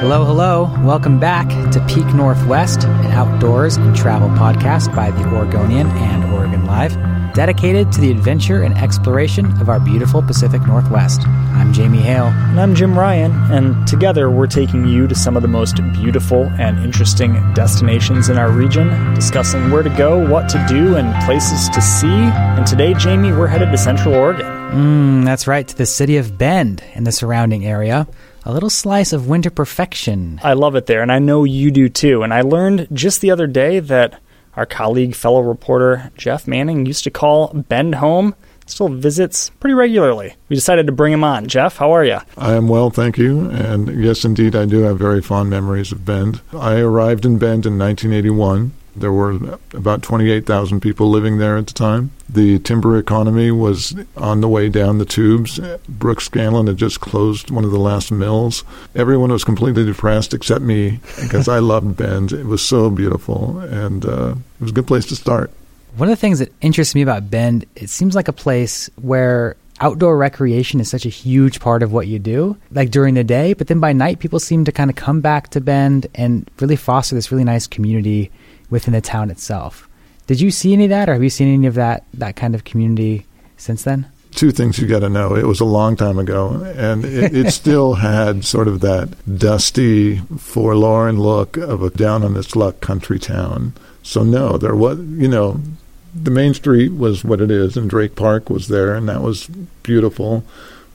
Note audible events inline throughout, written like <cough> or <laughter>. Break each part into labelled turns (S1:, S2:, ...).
S1: Hello, hello. Welcome back to Peak Northwest, an outdoors and travel podcast by the Oregonian and Oregon Live, dedicated to the adventure and exploration of our beautiful Pacific Northwest. I'm Jamie Hale.
S2: And I'm Jim Ryan, and together we're taking you to some of the most beautiful and interesting destinations in our region, discussing where to go, what to do, and places to see. And today, Jamie, we're headed to Central Oregon.
S1: Mm, that's right, to the city of Bend and the surrounding area a little slice of winter perfection.
S2: I love it there, and I know you do too. And I learned just the other day that our colleague, fellow reporter Jeff Manning used to call Bend home. Still visits pretty regularly. We decided to bring him on. Jeff, how are you?
S3: I am well, thank you. And yes, indeed, I do have very fond memories of Bend. I arrived in Bend in 1981 there were about 28,000 people living there at the time. The timber economy was on the way down the tubes. Brooks Scanlon had just closed one of the last mills. Everyone was completely depressed except me because I loved Bend. It was so beautiful, and uh, it was a good place to start.
S1: One of the things that interests me about Bend, it seems like a place where outdoor recreation is such a huge part of what you do, like during the day, but then by night, people seem to kind of come back to Bend and really foster this really nice community within the town itself. Did you see any of that, or have you seen any of that that kind of community since then?
S3: Two things you got to know. It was a long time ago, and it, it <laughs> still had sort of that dusty, forlorn look of a down on its luck country town. So no, there was, you know, the main street was what it is, and Drake Park was there, and that was beautiful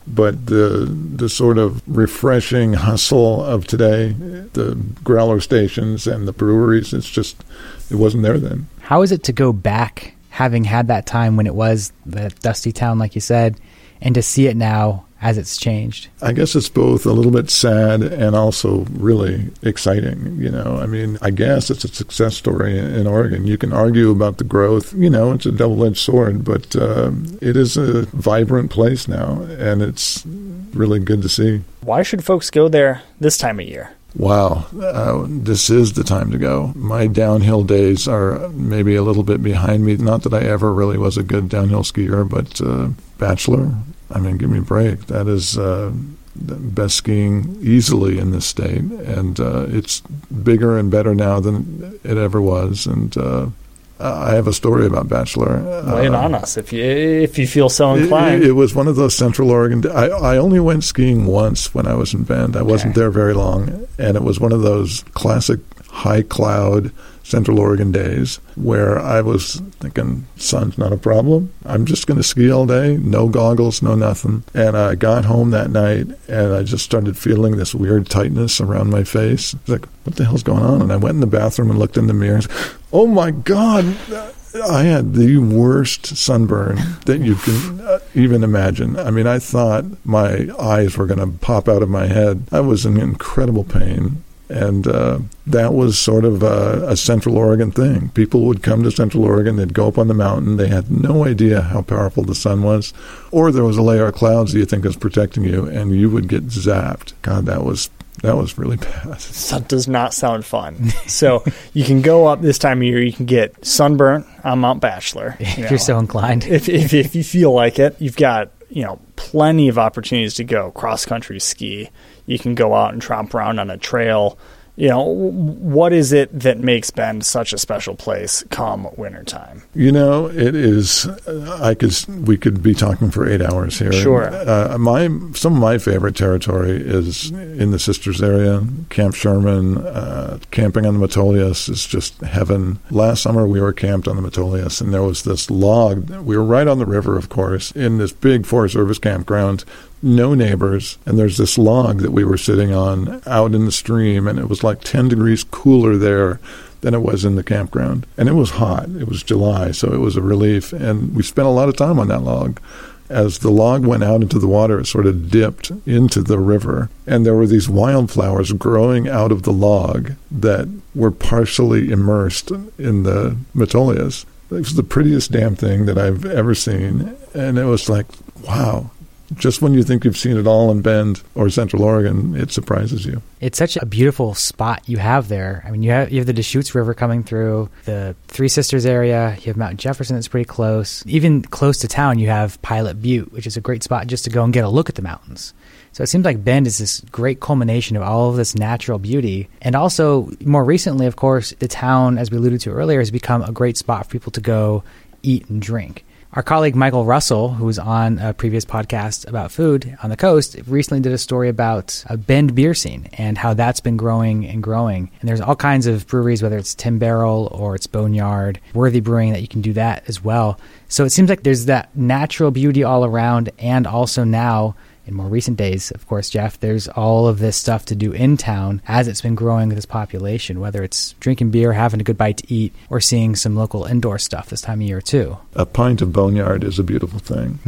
S3: but the the sort of refreshing hustle of today, the growler stations and the breweries, it's just it wasn't there then.
S1: How is it to go back, having had that time when it was the dusty town, like you said, and to see it now as it's changed?
S3: I guess it's both a little bit sad and also really exciting. You know, I mean, I guess it's a success story in Oregon. You can argue about the growth. You know, it's a double-edged sword, but uh, it is a vibrant place now, and it's really good to see.
S2: Why should folks go there this time of year?
S3: Wow, uh, this is the time to go. My downhill days are maybe a little bit behind me. Not that I ever really was a good downhill skier, but uh, bachelor, I mean, give me a break. That is uh, best skiing easily in this state, and uh, it's bigger and better now than it ever was. And uh, I have a story about Bachelor.
S2: Lay it uh, on us if you if you feel so inclined.
S3: It, it, was one of those Central Oregon. I I only went skiing once when I was in Bend. I okay. wasn't there very long, and it was one of those classic high cloud Central Oregon days where I was thinking, sun's not a problem. I'm just going to ski all day, no goggles, no nothing. And I got home that night and I just started feeling this weird tightness around my face. Like, what the hell's going on? And I went in the bathroom and looked in the mirror. And, oh my God. I had the worst sunburn that you can uh, even imagine. I mean, I thought my eyes were going to pop out of my head. I was in incredible pain. And uh, that was sort of a, a, Central Oregon thing. People would come to Central Oregon, they'd go up on the mountain, they had no idea how powerful the sun was, or there was a layer of clouds that you think was protecting you, and you would get zapped. God, that was that was really <laughs> bad.
S2: That does not sound fun. so you can go up this time of year. You can get sunburnt on Mount Bachelor. <laughs>
S1: You if know, you're so inclined.
S2: If, if, if you feel like it, you've got you know plenty of opportunities to go cross country ski you can go out and tromp around on a trail. You know, what is it that makes Bend such a special place come wintertime?
S3: You know, it is. I could. We could be talking for eight hours here.
S2: Sure.
S3: Uh, my some of my favorite territory is in the Sisters area. Camp Sherman, uh, camping on the Metolius is just heaven. Last summer we were camped on the Metolius, and there was this log. We were right on the river, of course, in this big Forest Service campground no neighbors, and there's this log that we were sitting on out in the stream, and it was like 10 degrees cooler there than it was in the campground. And it was hot. It was July, so it was a relief. And we spent a lot of time on that log. As the log went out into the water, it sort of dipped into the river, and there were these wildflowers growing out of the log that were partially immersed in the Metolius. It was the prettiest damn thing that I've ever seen, and it was like, wow, just when you think you've seen it all in Bend or Central Oregon, it surprises you.
S1: It's such a beautiful spot you have there. I mean, you have you have the Deschutes River coming through the Three Sisters area. You have Mount Jefferson that's pretty close. Even close to town, you have Pilot Butte, which is a great spot just to go and get a look at the mountains. So it seems like Bend is this great culmination of all of this natural beauty. And also, more recently, of course, the town, as we alluded to earlier, has become a great spot for people to go eat and drink. Our colleague Michael Russell, who was on a previous podcast about food on the coast, recently did a story about a Bend beer scene and how that's been growing and growing. And there's all kinds of breweries, whether it's 10 Barrel or it's Boneyard, Worthy Brewing, that you can do that as well. So it seems like there's that natural beauty all around, and also now in more recent days, of course, Jeff, there's all of this stuff to do in town as it's been growing with this population, whether it's drinking beer, having a good bite to eat, or seeing some local indoor stuff this time of year, too.
S3: A pint of boneyard is a beautiful thing.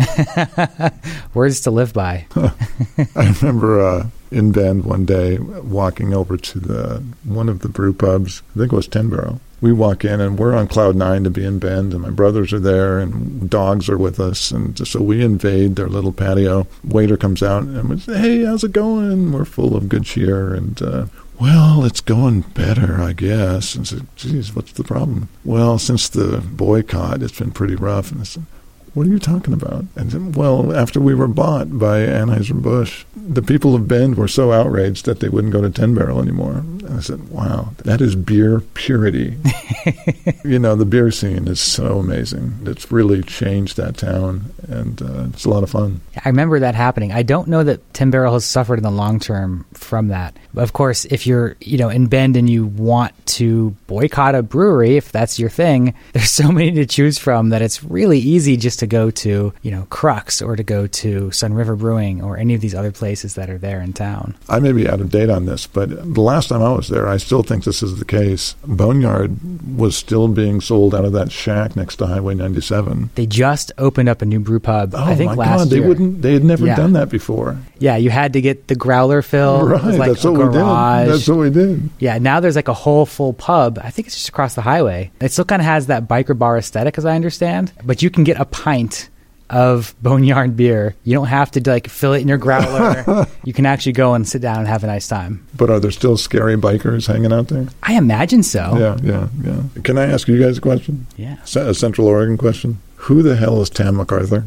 S3: <laughs>
S1: Words to live by. <laughs>
S3: I remember uh, in Bend one day walking over to the one of the brew pubs, I think it was Barrel, we walk in and we're on cloud nine to be in Bend, and my brothers are there, and dogs are with us, and so we invade their little patio. Waiter comes out and we say, "Hey, how's it going?" We're full of good cheer, and uh, well, it's going better, I guess. And said, "Geez, what's the problem?" Well, since the boycott, it's been pretty rough. And I said, what are you talking about? And said, well, after we were bought by Anheuser-Busch, the people of Bend were so outraged that they wouldn't go to 10 Barrel anymore. And I said, wow, that is beer purity. <laughs> you know, the beer scene is so amazing. It's really changed that town, and uh, it's a lot of fun.
S1: I remember that happening. I don't know that 10 Barrel has suffered in the long term from that. But of course, if you're, you know, in Bend and you want to boycott a brewery, if that's your thing, <laughs> there's so many to choose from that it's really easy just to go to, you know, Crux or to go to Sunriver Brewing or any of these other places that are there in town.
S3: I may be out of date on this, but the last time I was there, I still think this is the case. Boneyard was still being sold out of that shack next to Highway 97.
S1: They just opened up a new brew pub.
S3: Oh
S1: I think
S3: my
S1: last
S3: God, they
S1: year.
S3: wouldn't. They had never
S1: Yeah.
S3: done that before.
S1: Yeah, you had to get the growler fill.
S3: Right,
S1: like
S3: that's what we did. That's what we did.
S1: Yeah, now there's like a whole full pub. I think it's just across the highway. It still kind of has that biker bar aesthetic, as I understand, but you can get a pint of boneyard beer. You don't have to like fill it in your growler. <laughs> you can actually go and sit down and have a nice time.
S3: But are there still scary bikers hanging out there?
S1: I imagine so.
S3: Yeah, yeah, yeah. Can I ask you guys a question?
S1: Yeah.
S3: A Central Oregon question. Who the hell is Tam MacArthur?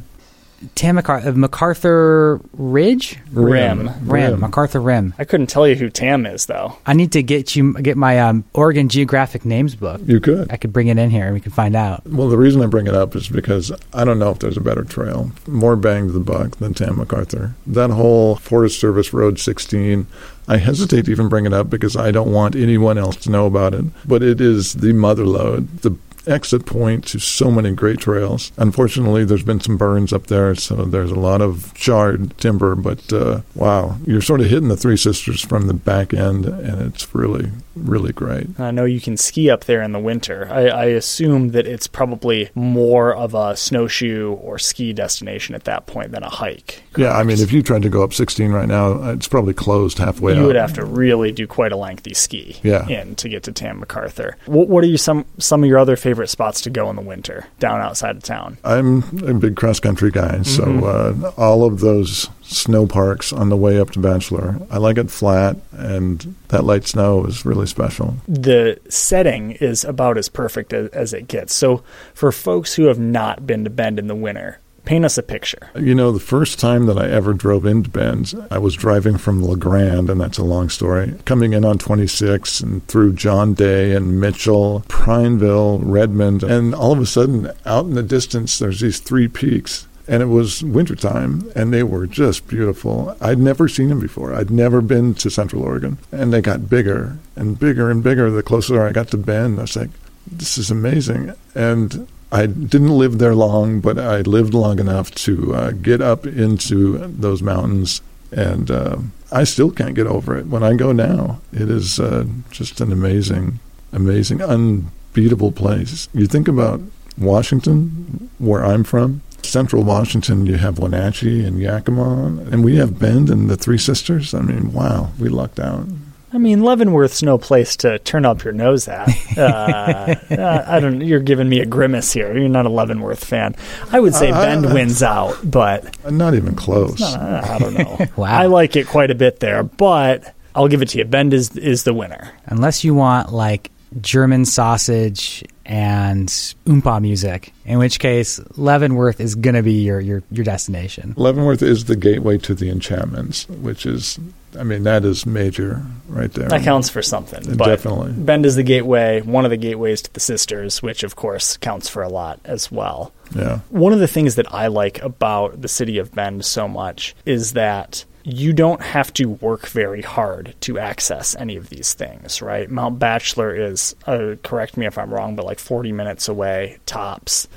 S1: Tam MacArthur, uh, MacArthur Ridge?
S2: Rim.
S1: Rim. MacArthur Rim.
S2: I couldn't tell you who Tam is though.
S1: I need to get you get my um, Oregon Geographic Names book.
S3: You could.
S1: I could bring it in here and we can find out.
S3: Well, the reason I bring it up is because I don't know if there's a better trail, more bang to the buck than Tam MacArthur. That whole Forest Service Road 16, I hesitate to even bring it up because I don't want anyone else to know about it. But it is the mother lode, the exit point to so many great trails. Unfortunately, there's been some burns up there, so there's a lot of charred timber. But uh, wow, you're sort of hitting the Three Sisters from the back end, and it's really, really great.
S2: I know you can ski up there in the winter. I, I assume that it's probably more of a snowshoe or ski destination at that point than a hike.
S3: Yeah, I mean, if you tried to go up 16 right now, it's probably closed halfway
S2: you
S3: up.
S2: would have to really do quite a lengthy ski
S3: Yeah.
S2: in to get to Tam MacArthur. What, what are you some some of your other favorite spots to go in the winter down outside of town?
S3: I'm a big cross country guy, so
S2: Mm-hmm.
S3: uh, all of those snow parks on the way up to Bachelor, I like it flat, and that light snow is really special.
S2: the setting is about as perfect as, as it gets. So, for folks who have not been to Bend in the winter, paint us a picture.
S3: You know, the first time that I ever drove into Bend, I was driving from La Grande, and that's a long story, coming in on 26 and through John Day and Mitchell, Prineville, Redmond, and all of a sudden, out in the distance, there's these three peaks. And it was wintertime, and they were just beautiful. I'd never seen them before. I'd never been to Central Oregon. And they got bigger and bigger and bigger the closer I got to Bend. I was like, this is amazing. And I didn't live there long, but I lived long enough to uh, get up into those mountains, and uh, I still can't get over it. When I go now, it is uh, just an amazing, amazing, unbeatable place. You think about Washington, where I'm from, Central Washington, you have Wenatchee and Yakima, and we have Bend and the Three Sisters. I mean, wow, we lucked out.
S2: I mean, Leavenworth's no place to turn up your nose at. Uh, <laughs> uh, I don't. You're giving me a grimace here. You're not a Leavenworth fan. I would say
S3: Uh,
S2: Bend
S3: I-
S2: wins out, but
S3: Not even close.
S2: uh, I don't know. <laughs>
S1: Wow.
S2: I like it quite a bit there, but I'll give it to you. Bend is is the winner.
S1: Unless you want like German sausage and oompa music, in which case Leavenworth is going to be your, your, your destination.
S3: Leavenworth is the gateway to the enchantments, which is, I mean, that is major right there.
S2: That counts for something. But
S3: Definitely.
S2: Bend is the gateway, one of the gateways to the sisters, which of course counts for a lot as well.
S3: Yeah.
S2: One of the things that I like about the city of Bend so much is that you don't have to work very hard to access any of these things, right? Mount Bachelor is, uh, correct me if I'm wrong, but like 40 minutes away tops.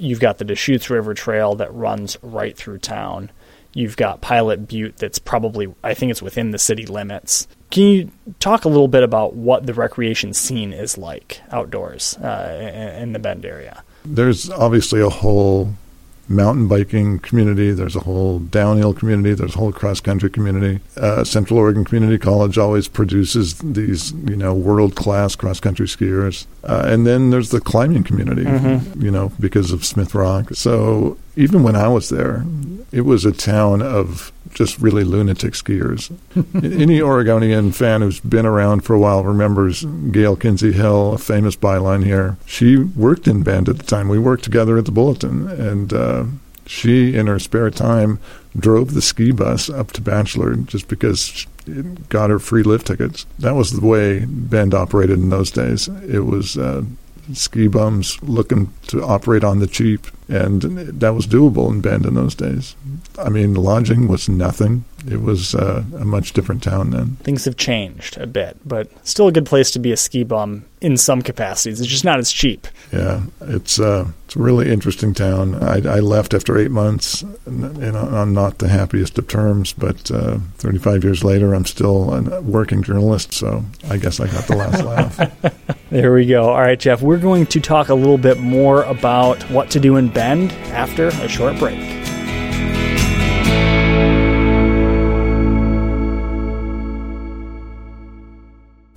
S2: You've got the Deschutes River Trail that runs right through town. You've got Pilot Butte that's probably, I think it's within the city limits. Can you talk a little bit about what the recreation scene is like outdoors uh, in the Bend area?
S3: There's obviously a whole mountain biking community. There's a whole downhill community. There's a whole cross country community. Uh, Central Oregon Community College always produces these, you know, world class cross country skiers. Uh, and then there's the climbing community, you know, because of Smith Rock. So even when I was there, it was a town of just really lunatic skiers. <laughs> Any Oregonian fan who's been around for a while remembers Gail Kinsey Hill, a famous byline here. She worked in Bend at the time. We worked together at the Bulletin, and uh, she, in her spare time, drove the ski bus up to Bachelor just because it got her free lift tickets. That was the way Bend operated in those days. It was uh, ski bums looking to operate on the cheap, and that was doable in Bend in those days. I mean, lodging was nothing. It was uh, a much different town then.
S2: things have changed a bit, but still a good place to be a ski bum in some capacities. It's just not as cheap.
S3: Yeah, it's uh, it's a really interesting town. I, I left after eight months, and, I'm not the happiest of terms. But uh, 35 years later, I'm still a working journalist, so I guess I got the last <laughs> laugh.
S2: There we go. All right, Jeff, we're going to talk a little bit more about what to do in Bend after a short break.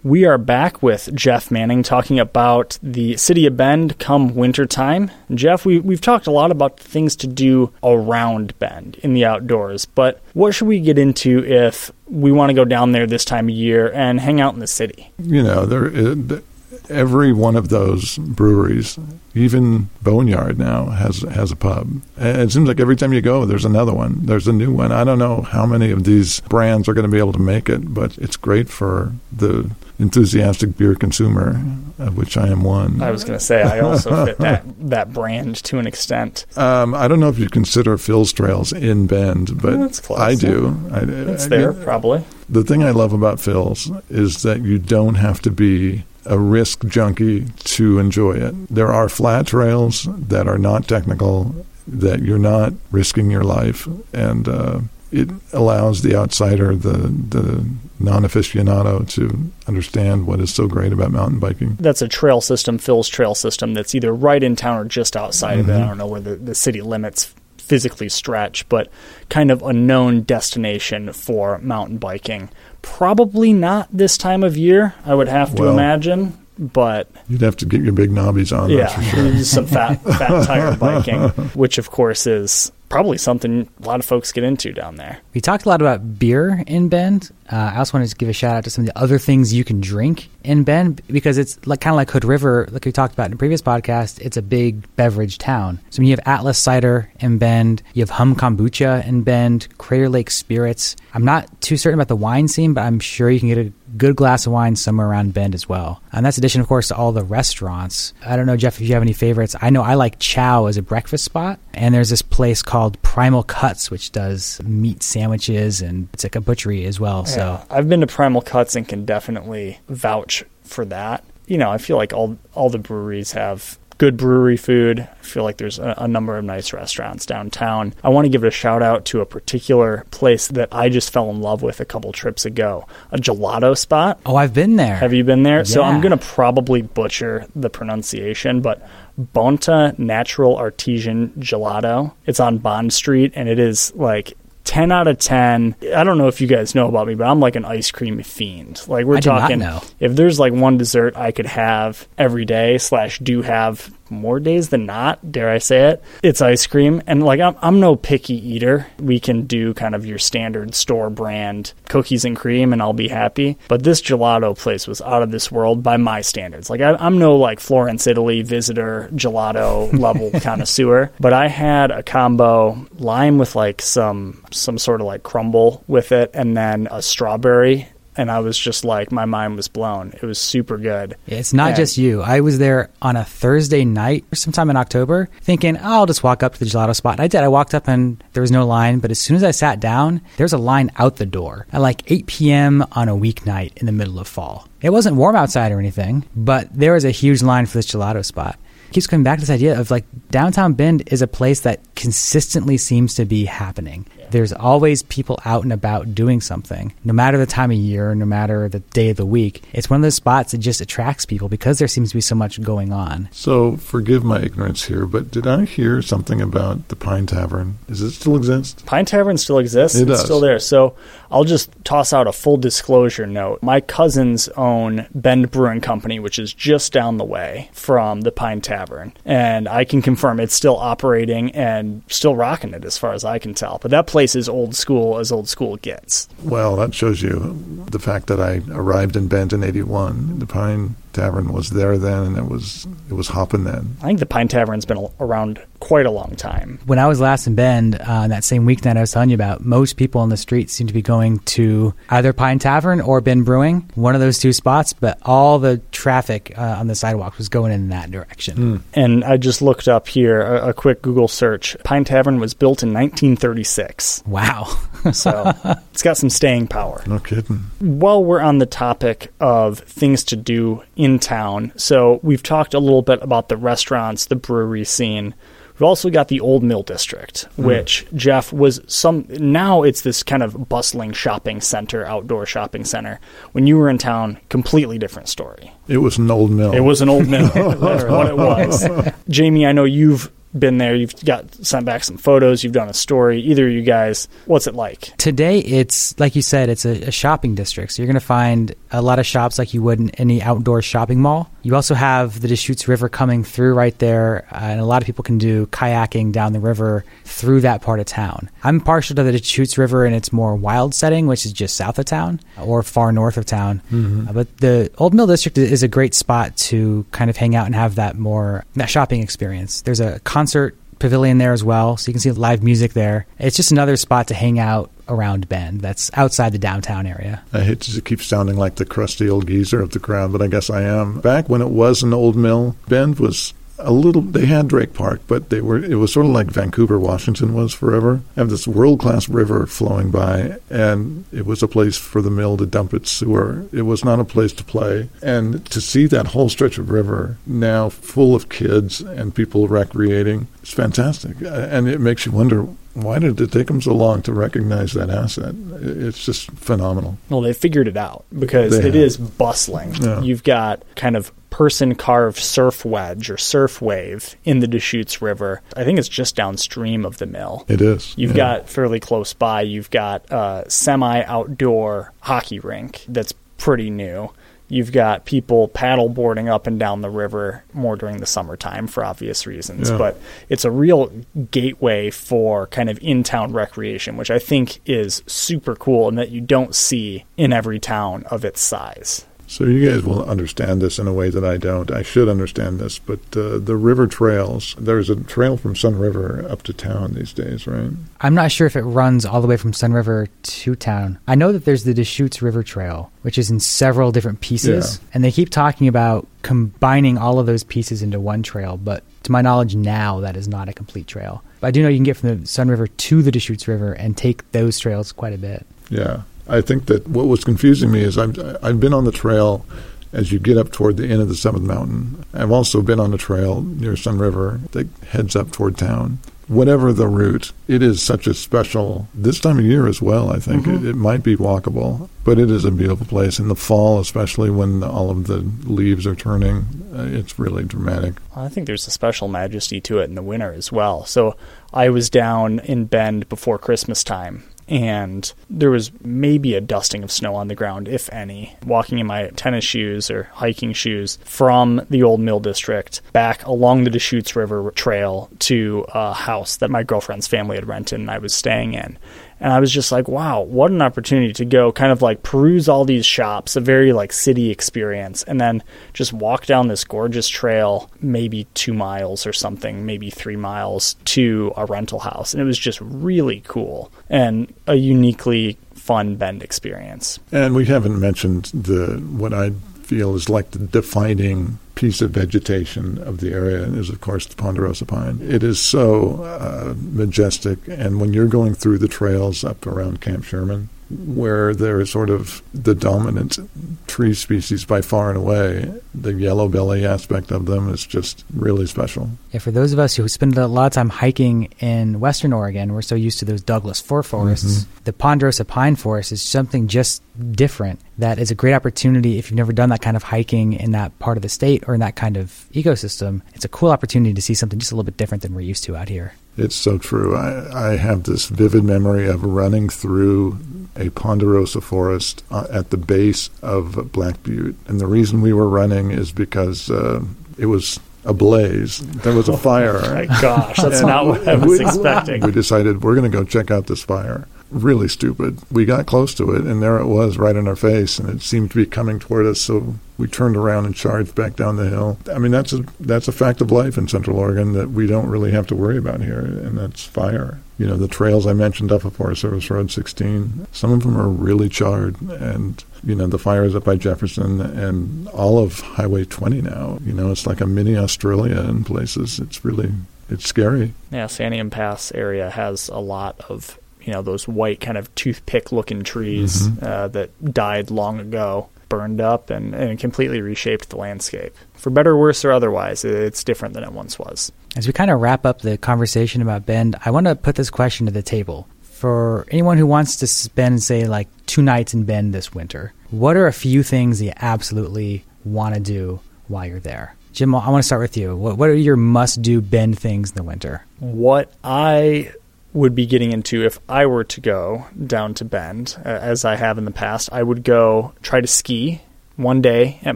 S2: We are back with Jeff Manning talking about the city of Bend come wintertime. Jeff, we, we've talked a lot about things to do around Bend in the outdoors, but what should we get into if we want to go down there this time of year and hang out in the city?
S3: you know, there it, every one of those breweries, even Boneyard now has has a pub. And it seems like every time you go, there's another one. There's a new one. I don't know how many of these brands are going to be able to make it, but it's great for the enthusiastic beer consumer, of which I am one.
S2: I was going to say I also <laughs> fit that that brand to an extent.
S3: Um, I don't know if you consider Phil's Trails in Bend, but
S2: Well,
S3: I do. I,
S2: It's
S3: I-
S2: there probably.
S3: The thing I love about Phil's is that you don't have to be a risk junkie to enjoy it. There are flat trails that are not technical, that you're not risking your life, and uh, it allows the outsider, the the non-aficionado, to understand what is so great about mountain biking.
S2: That's a trail system, Phil's trail system, that's either right in town or just outside of it. I don't know where the, the city limits physically stretch, but kind of a known destination for mountain biking. Probably not this time of year, I would have to
S3: Well,
S2: imagine, but
S3: You'd have to get your big knobbies on. that's for
S2: yeah,
S3: sure. <laughs>
S2: some fat fat <laughs> tire biking, which of course is probably something a lot of folks get into down there.
S1: We talked a lot about beer in Bend. Uh, I also wanted to give a shout out to some of the other things you can drink in Bend because it's like kind of like Hood River, like we talked about in the previous podcast. It's a big beverage town. So you have Atlas Cider in Bend, you have Humm Kombucha in Bend, Crater Lake Spirits. I'm not too certain about the wine scene, but I'm sure you can get a good glass of wine somewhere around Bend as well. And that's addition, of course, to all the restaurants. I don't know, Jeff, if you have any favorites. I know I like Chow as a breakfast spot, and there's this place called Primal Cuts, which does meat sandwiches, and it's like a butchery as well. So
S2: I've been to Primal Cuts and can definitely vouch for that. You know, I feel like all all the breweries have good brewery food. I feel like there's a, a number of nice restaurants downtown. I want to give a shout out to a particular place that I just fell in love with a couple trips ago, a gelato spot.
S1: Oh, I've been there.
S2: Have you been there? So I'm going to probably butcher the pronunciation, but Bonta Natural Artisan Gelato. It's on Bond Street and it is like 10 out of 10. I don't know if you guys know about me, but I'm like an ice cream fiend. Like we're
S1: I
S2: talking
S1: know.
S2: if there's like one dessert I could have every day slash do have more days than not, dare I say it, it's ice cream. And like I'm, I'm no picky eater. We can do kind of your standard store brand cookies and cream and I'll be happy. But this gelato place was out of this world by my standards. Like I, I'm no like Florence, Italy visitor gelato <laughs> level connoisseur, but I had a combo lime with like some some sort of like crumble with it and then a strawberry and I was just like, my mind was blown. It was super good.
S1: It's not
S2: Yeah.
S1: just you. I was there on a Thursday night sometime in October thinking, oh, I'll just walk up to the gelato spot. And I did. I walked up and there was no line. But as soon as I sat down, there's a line out the door at like 8 p.m. on a weeknight in the middle of fall. It wasn't warm outside or anything, but there was a huge line for this gelato spot. Keeps coming back to this idea of like downtown Bend is a place that consistently seems to be happening. There's always people out and about doing something, no matter the time of year, no matter the day of the week. It's one of those spots that just attracts people because there seems to be so much going on.
S3: So forgive my ignorance here, but did I hear something about the Pine Tavern? Does it still exist?
S2: Pine Tavern still exists.
S3: It
S2: it's
S3: does.
S2: still there. So I'll just toss out a full disclosure note. My cousins own Bend Brewing Company, which is just down the way from the Pine Tavern. And I can confirm it's still operating and still rocking it as far as I can tell. But that place old school as old school gets.
S3: Well, that shows you the fact that I arrived in Bend in '81. The Pine Tavern was there then, and it was it was hopping then.
S2: I think the Pine Tavern's been around quite a long time.
S1: When I was last in Bend, uh, on that same weeknight I was telling you about, most people on the street seem to be going to either Pine Tavern or Bend Brewing, one of those two spots, but all the traffic uh, on the sidewalk was going in that direction.
S2: And I just looked up here a, a quick Google search. Pine Tavern was built in 1936.
S1: Wow. <laughs>
S2: So it's got some staying power.
S3: No kidding.
S2: while we're on the topic of things to do in town, so we've talked a little bit about the restaurants, the brewery scene. We've also got the Old Mill District, hmm. which Jeff was some. Now it's this kind of bustling shopping center, outdoor shopping center. When you were in town, completely different story.
S3: It was an old mill.
S2: It was an old mill. <laughs> That's what it was. Jamie, I know you've been there. You've got sent back some photos. You've done a story. Either of you guys, what's it like?
S1: Today, it's like you said, it's a, a shopping district. So you're going to find a lot of shops like you would in any outdoor shopping mall. You also have the Deschutes River coming through right there, uh, and a lot of people can do kayaking down the river through that part of town. I'm partial to the Deschutes River in its more wild setting, which is just south of town or far north of town. Uh, but the Old Mill District is a great spot to kind of hang out and have that more that shopping experience. There's a concert pavilion there as well, so you can see live music there. It's just another spot to hang out around Bend that's outside the downtown area.
S3: I hate to keep sounding like the crusty old geezer of the crowd, but I guess I am. Back when it was an old mill, Bend was a little. They had Drake Park, but they were. It was sort of like Vancouver, Washington was forever. Have this world class river flowing by, and it was a place for the mill to dump its sewer. It was not a place to play, and to see that whole stretch of river now full of kids and people recreating, it's fantastic, and it makes you wonder. Why did it take them so long to recognize that asset? It's just phenomenal.
S2: Well, they figured it out because
S3: They
S2: it
S3: have.
S2: is bustling.
S3: Yeah.
S2: You've got kind of person carved surf wedge or surf wave in the Deschutes River. I think it's just downstream of the mill.
S3: It is.
S2: You've
S3: yeah.
S2: got fairly close by, you've got a semi outdoor hockey rink that's pretty new. You've got people paddle boarding up and down the river more during the summertime for obvious reasons.
S3: Yeah.
S2: But it's a real gateway for kind of in town recreation, which I think is super cool and that you don't see in every town of its size.
S3: So you guys will understand this in a way that I don't. I should understand this, but uh, the river trails. There's a trail from Sunriver up to town these days, right?
S1: I'm not sure if it runs all the way from Sunriver to town. I know that there's the Deschutes River Trail, which is in several different pieces,
S3: Yeah.
S1: and they keep talking about combining all of those pieces into one trail, but to my knowledge now that is not a complete trail. But I do know you can get from the Sunriver to the Deschutes River and take those trails quite a bit.
S3: Yeah. I think that what was confusing me is I've I've been on the trail as you get up toward the end of the seventh mountain. I've also been on a trail near Sunriver that heads up toward town whatever the route, it is such a special this time of year as well. I think mm-hmm. it, it, might be walkable, but it is a beautiful place in the fall, especially when all of the leaves are turning. Uh, it's really dramatic.
S2: I think there's a special majesty to it in the winter as well. So I was down in Bend before Christmas time and there was maybe a dusting of snow on the ground, if any. Walking in my tennis shoes or hiking shoes from the old mill district back along the Deschutes River Trail to a house that my girlfriend's family had rented and I was staying in. And I was just like, wow, what an opportunity to go kind of like peruse all these shops, a very like city experience, and then just walk down this gorgeous trail, maybe two miles or something, maybe three miles to a rental house. And it was just really cool and a uniquely fun bend experience.
S3: And we haven't mentioned the what I feel is like the defining piece of vegetation of the area is, of course, the ponderosa pine. It is so uh, majestic, and when you're going through the trails up around Camp Sherman, where they're sort of the dominant tree species by far and away. The yellow belly aspect of them is just really special.
S1: Yeah, for those of us who spend a lot of time hiking in Western Oregon, we're so used to those Douglas fir forests. Mm-hmm. The ponderosa pine forest is something just different that is a great opportunity if you've never done that kind of hiking in that part of the state or in that kind of ecosystem. It's a cool opportunity to see something just a little bit different than we're used to out here.
S3: It's so true. I, I have this vivid memory of running through a ponderosa forest uh, at the base of Black Butte. And the reason we were running is because uh, it was ablaze. There was a <laughs> fire.
S2: Oh my gosh, that's not what I was we, expecting.
S3: We decided we're going to go check out this fire really stupid. We got close to it, and there it was right in our face, and it seemed to be coming toward us. So we turned around and charged back down the hill. I mean, that's a that's a fact of life in Central Oregon that we don't really have to worry about here, and that's fire. You know, the trails I mentioned up of Forest Service Road 16, some of them are really charred, and you know, the fires up by Jefferson and all of Highway 20 now. You know, it's like a mini Australia in places. It's really it's scary.
S2: Yeah, Santiam Pass area has a lot of you know those white kind of toothpick looking trees mm-hmm. uh, that died long ago burned up and, and completely reshaped the landscape. For better worse or otherwise it's different than it once was.
S1: As we kind of wrap up the conversation about bend i want to put this question to the table. For anyone who wants to spend say like two nights in bend this winter what are a few things you absolutely want to do while you're there? Jim i want to start with you. What, what are your must do bend things in the winter?
S2: What i would be getting into if I were to go down to Bend, uh, as I have in the past. I would go try to ski one day at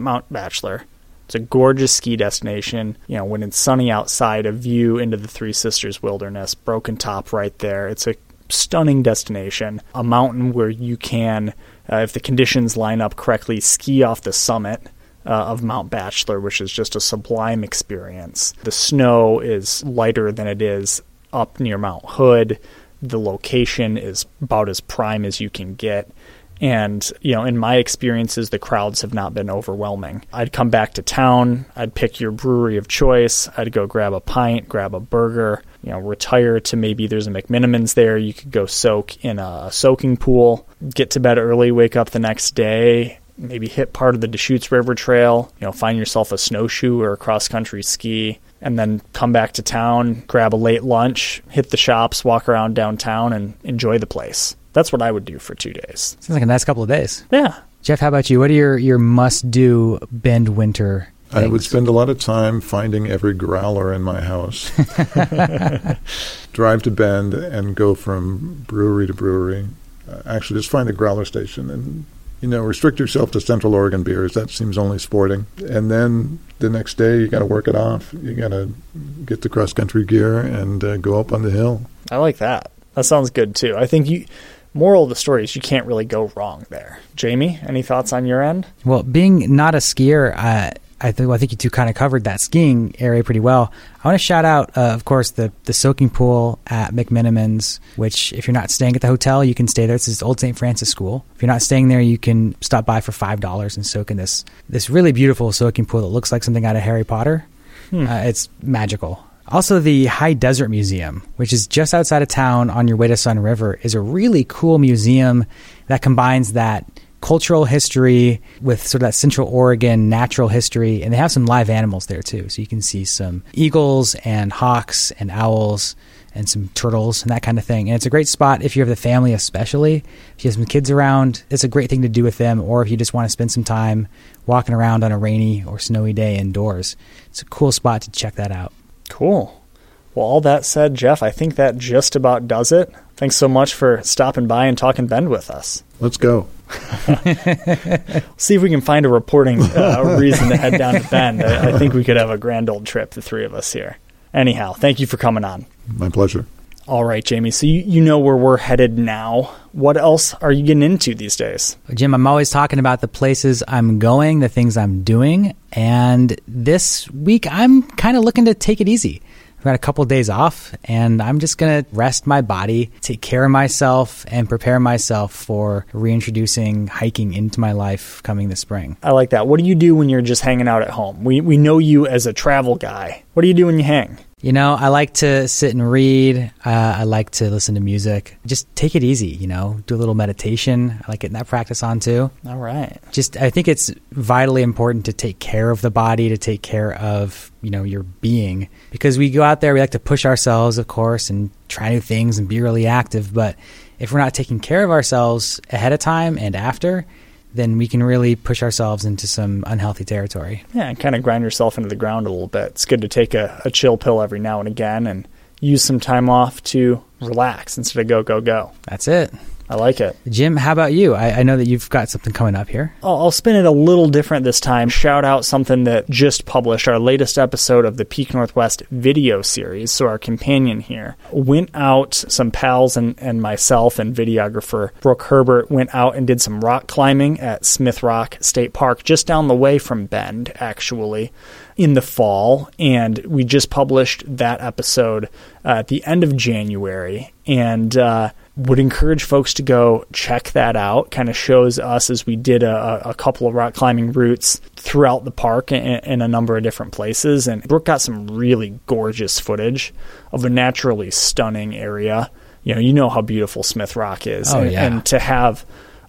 S2: Mount Bachelor. It's a gorgeous ski destination. You know, when it's sunny outside, a view into the Three Sisters Wilderness, Broken Top right there. It's a stunning destination, a mountain where you can, uh, if the conditions line up correctly, ski off the summit. Uh, of Mount Bachelor, which is just a sublime experience. The snow is lighter than it is up near Mount Hood. The location is about as prime as you can get. And, you know, in my experiences, the crowds have not been overwhelming. I'd come back to town, I'd pick your brewery of choice, I'd go grab a pint, grab a burger, you know, retire to maybe there's a McMenamins there. You could go soak in a soaking pool, get to bed early, wake up the next day, maybe hit part of the Deschutes River Trail, you know, find yourself a snowshoe or a cross country ski, and then come back to town, grab a late lunch, hit the shops, walk around downtown, and enjoy the place. That's what I would do for two days.
S1: Sounds like a nice couple of days.
S2: Yeah.
S1: Jeff, how about you? What are your, your must do Bend winter Things.
S3: I would spend a lot of time finding every growler in my house. <laughs> Drive to Bend and go from brewery to brewery. Uh, actually, just find a growler station and you know, restrict yourself to Central Oregon beers. That seems only sporting. And then the next day, you got to work it off. You got to get the cross country gear and uh, go up on the hill.
S2: I like that. That sounds good too. I think you. Moral of the story is you can't really go wrong there. Jamie, any thoughts on your end?
S1: Well, being not a skier, uh, I, th- well, I think you two kind of covered that skiing area pretty well. I want to shout out, uh, of course, the the soaking pool at McMenamins, which if you're not staying at the hotel, you can stay there. It's this old St. Francis school. If you're not staying there, you can stop by for five dollars and soak in this this really beautiful soaking pool that looks like something out of Harry Potter. Hmm. Uh, it's magical. Also, the High Desert Museum, which is just outside of town on your way to Sunriver, is a really cool museum that combines that cultural history with sort of that Central Oregon natural history, and they have some live animals there too. So you can see some eagles and hawks and owls and some turtles and that kind of thing. And it's a great spot if you have the family, especially if you have some kids around. It's a great thing to do with them, or if you just want to spend some time walking around on a rainy or snowy day indoors. It's a cool spot to check that out.
S2: Cool. Well, all that said, Jeff, I think that just about does it. Thanks so much for stopping by and talking Bend with us.
S3: Let's go. <laughs>
S2: See if we can find a reporting uh, reason to head down to Bend. I, I think we could have a grand old trip, the three of us here. Anyhow, thank you for coming on.
S3: My pleasure.
S2: All right, Jamie. So you, you know where we're headed now. What else are you getting into these days?
S1: Jim, I'm always talking about the places I'm going, the things I'm doing. And this week, I'm kind of looking to take it easy. I've got a couple of days off, and I'm just going to rest my body, take care of myself, and prepare myself for reintroducing hiking into my life coming this spring.
S2: I like that. What do you do when you're just hanging out at home? We, we know you as a travel guy. What do you do when you hang?
S1: You know, I like to sit and read. Uh, I like to listen to music. Just take it easy, you know, do a little meditation. I like getting that practice on too.
S2: All right.
S1: Just, I think it's vitally important to take care of the body, to take care of, you know, your being. Because we go out there, we like to push ourselves, of course, and try new things and be really active. But if we're not taking care of ourselves ahead of time and after, then we can really push ourselves into some unhealthy territory.
S2: Yeah, and kind of grind yourself into the ground a little bit. It's good to take a, a chill pill every now and again and use some time off to relax instead of go, go, go.
S1: That's it.
S2: I like it.
S1: Jim, how about you? I, I know that you've got something coming up here.
S2: I'll, I'll spin it a little different this time. Shout out something that just published our latest episode of the Peak Northwest video series. So, our companion here went out, some pals and, and myself and videographer Brooke Herbert went out and did some rock climbing at Smith Rock State Park, just down the way from Bend, actually in the fall, and we just published that episode uh, at the end of January. And uh, would encourage folks to go check that out. Kind of shows us as we did a, a couple of rock climbing routes throughout the park in, in, a number of different places. And Brooke got some really gorgeous footage of a naturally stunning area. You know, you know how beautiful Smith Rock is,
S1: oh,
S2: and,
S1: yeah.
S2: and to have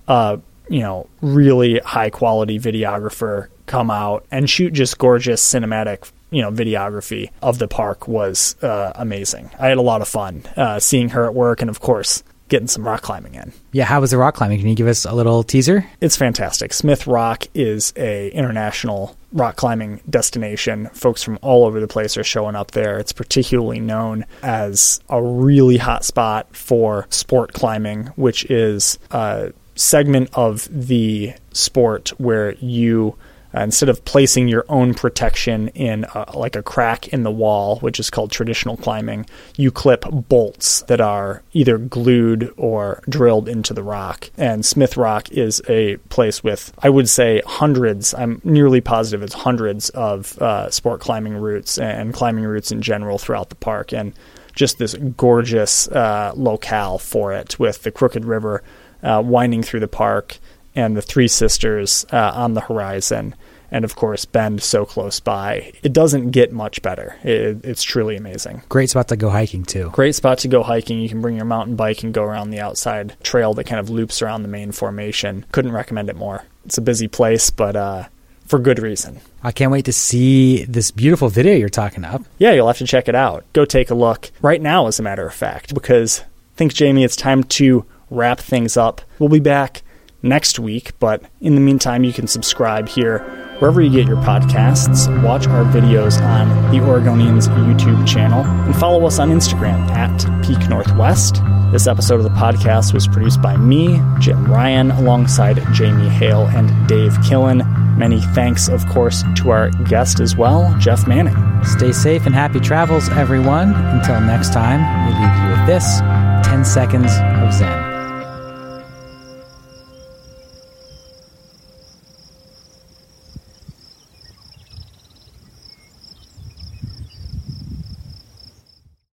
S2: a you know really high quality videographer come out and shoot just gorgeous cinematic you know videography of the park was uh, amazing. I had a lot of fun uh, seeing her at work, and of course getting some rock climbing in.
S1: Yeah, how was the rock climbing? Can you give us a little teaser?
S2: It's fantastic. Smith Rock is a international rock climbing destination. Folks from all over the place are showing up there. It's particularly known as a really hot spot for sport climbing, which is a segment of the sport where you uh, instead of placing your own protection in a, like a crack in the wall, which is called traditional climbing, you clip bolts that are either glued or drilled into the rock. And Smith Rock is a place with, I would say, hundreds, I'm nearly positive it's hundreds of uh, sport climbing routes and climbing routes in general throughout the park. And just this gorgeous uh, locale for it with the Crooked River uh, winding through the park and the Three Sisters uh, on the horizon, and of course Bend so close by. It doesn't get much better. It, it's truly amazing.
S1: Great spot to go hiking too.
S2: Great spot to go hiking. You can bring your mountain bike and go around the outside trail that kind of loops around the main formation. Couldn't recommend it more. It's a busy place, but uh, for good reason.
S1: I can't wait to see this beautiful video you're talking up.
S2: Yeah, you'll have to check it out. Go take a look right now, as a matter of fact, because I think, Jamie, it's time to wrap things up. We'll be back next week, but in the meantime, you can subscribe here wherever you get your podcasts, watch our videos on the Oregonians YouTube channel, and follow us on Instagram at Peak Northwest. This episode of the podcast was produced by me, Jim Ryan, alongside Jamie Hale and Dave Killen. Many thanks, of course, to our guest as well, Jeff Manning.
S1: Stay safe and happy travels, everyone. Until next time, we leave you with this 10 seconds of Zen.